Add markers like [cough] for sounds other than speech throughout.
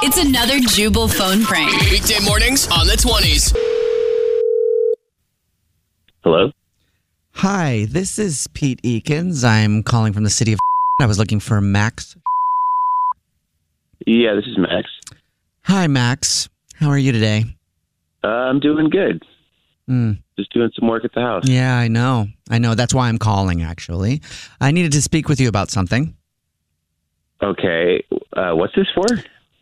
It's another Jubal phone prank. Weekday mornings on the 20s. Hello? Hi, this is Pete Ekens. I'm calling from the city of. I was looking for Max. Yeah, this is Max. Hi, Max. How are you today? Uh, I'm doing good. Mm. Just doing some work at the house. Yeah, I know. I know. That's why I'm calling, actually. I needed to speak with you about something. Okay. Uh, what's this for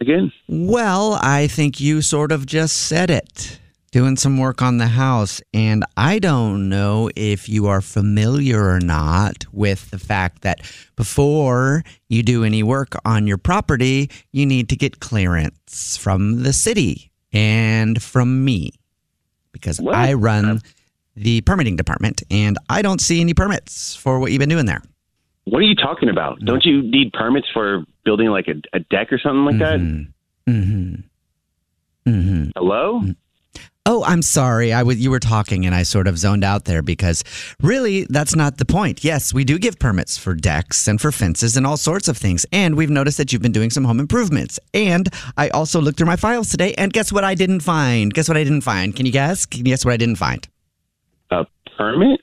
again? Well, I think you sort of just said it. Doing some work on the house. And I don't know if you are familiar or not with the fact that before you do any work on your property, you need to get clearance from the city and from me because What? I run the permitting department and I don't see any permits for what you've been doing there. What are you talking about? Don't you need permits for building like a, a deck or something like that? Mm-hmm. Mm-hmm. Hello? Oh, I'm sorry. I was you were talking and I sort of zoned out there because really that's not the point. Yes, we do give permits for decks and for fences and all sorts of things. And we've noticed that you've been doing some home improvements. And I also looked through my files today and guess what I didn't find? Guess what I didn't find? Can you guess? Can you guess what I didn't find? A permit?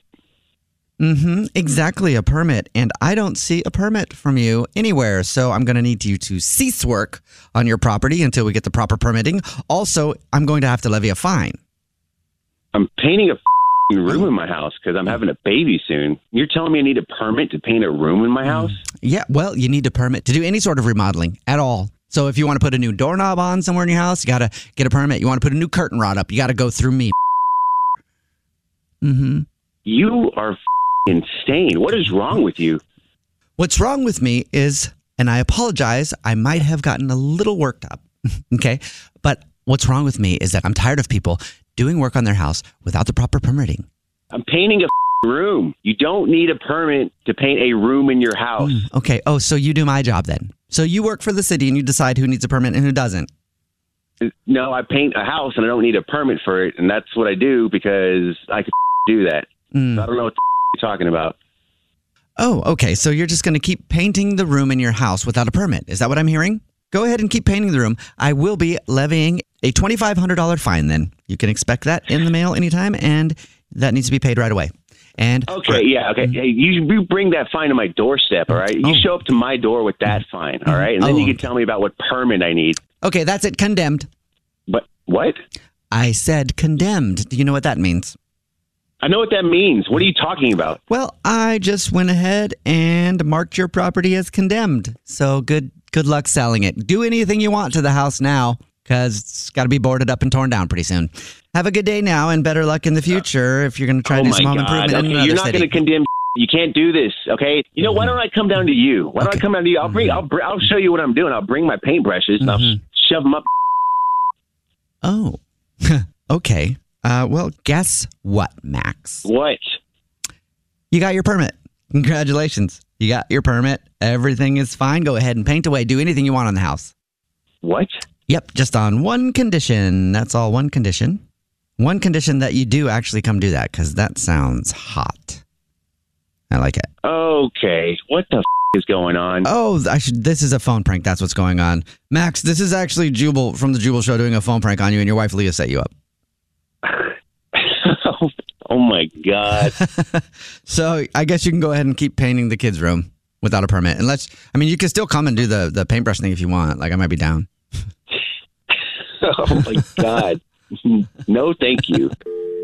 Mm-hmm. Exactly, a permit. And I don't see a permit from you anywhere. So I'm going to need you to cease work on your property until we get the proper permitting. Also, I'm going to have to levy a fine. I'm painting a f***ing room in my house because I'm having a baby soon. You're telling me I need a permit to paint a room in my house? Yeah, well, you need a permit to do any sort of remodeling at all. So if you want to put a new doorknob on somewhere in your house, you got to get a permit. You want to put a new curtain rod up, you got to go through me. Mm-hmm. You are insane. What is wrong with you? What's wrong with me is, and I apologize, I might have gotten a little worked up. [laughs] okay. But what's wrong with me is that I'm tired of people doing work on their house without the proper permitting. I'm painting a room. You don't need a permit to paint a room in your house. Okay. Oh, so you do my job then. So you work for the city and you decide who needs a permit and who doesn't. No, I paint a house and I don't need a permit for it, and that's what I do because I can do that. Mm. So I don't know what talking about. Oh, okay. So you're just going to keep painting the room in your house without a permit. Is that what I'm hearing? Go ahead and keep painting the room. I will be levying a $2,500 fine then. You can expect that in the mail anytime, and that needs to be paid right away. And Okay, yeah, okay. Mm-hmm. Hey, you, you bring that fine to my doorstep, all right? You Oh. show up to my door with that mm-hmm. fine, all right? And then Oh, you can tell me about what permit I need. okay, that's it. Condemned. But what? I said condemned. Do you know what that means? I know what that means. What are you talking about? Well, I just went ahead and marked your property as condemned. So good good luck selling it. Do anything you want to the house now cuz it's got to be boarded up and torn down pretty soon. Have a good day now and better luck in the future if you're going to try oh to do some home improvement in Okay, another you're not going to condemn. [laughs] You can't do this, okay? You know, why don't I come down to you? Why don't Okay. I come down to you? I'll bring. I'll. Br- I'll show you what I'm doing. I'll bring my paintbrushes and I'll Mhm. shove them up. Oh. [laughs] okay. Uh, well, guess what, Max? What? You got your permit. Congratulations. You got your permit. Everything is fine. Go ahead and paint away. Do anything you want on the house. What? Yep, just on one condition. That's all, one condition. One condition that you do actually come do that because that sounds hot. I like it. Okay. What the f- is going on? Oh, I should, this is a phone prank. That's what's going on. Max, this is actually Jubal from the Jubal Show doing a phone prank on you, and your wife Leah set you up. Oh my god. [laughs] So I guess you can go ahead and keep painting the kids' room without a permit. And let's, I mean, you can still come and do the, the paintbrush thing if you want. Like, I might be down. [laughs] oh my god. [laughs] No, thank you.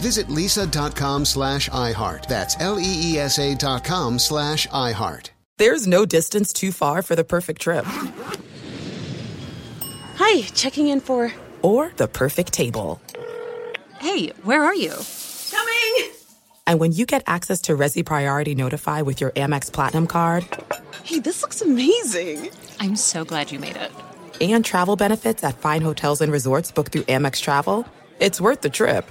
Visit leesa.com slash iHeart. That's L-E-E-S-A dot com slash iHeart. There's no distance too far for the perfect trip. Hi, checking in for. Or the perfect table. Hey, where are you? Coming! And when you get access to Resy Priority Notify with your Amex Platinum card. Hey, this looks amazing! I'm so glad you made it. And travel benefits at fine hotels and resorts booked through Amex Travel. It's worth the trip.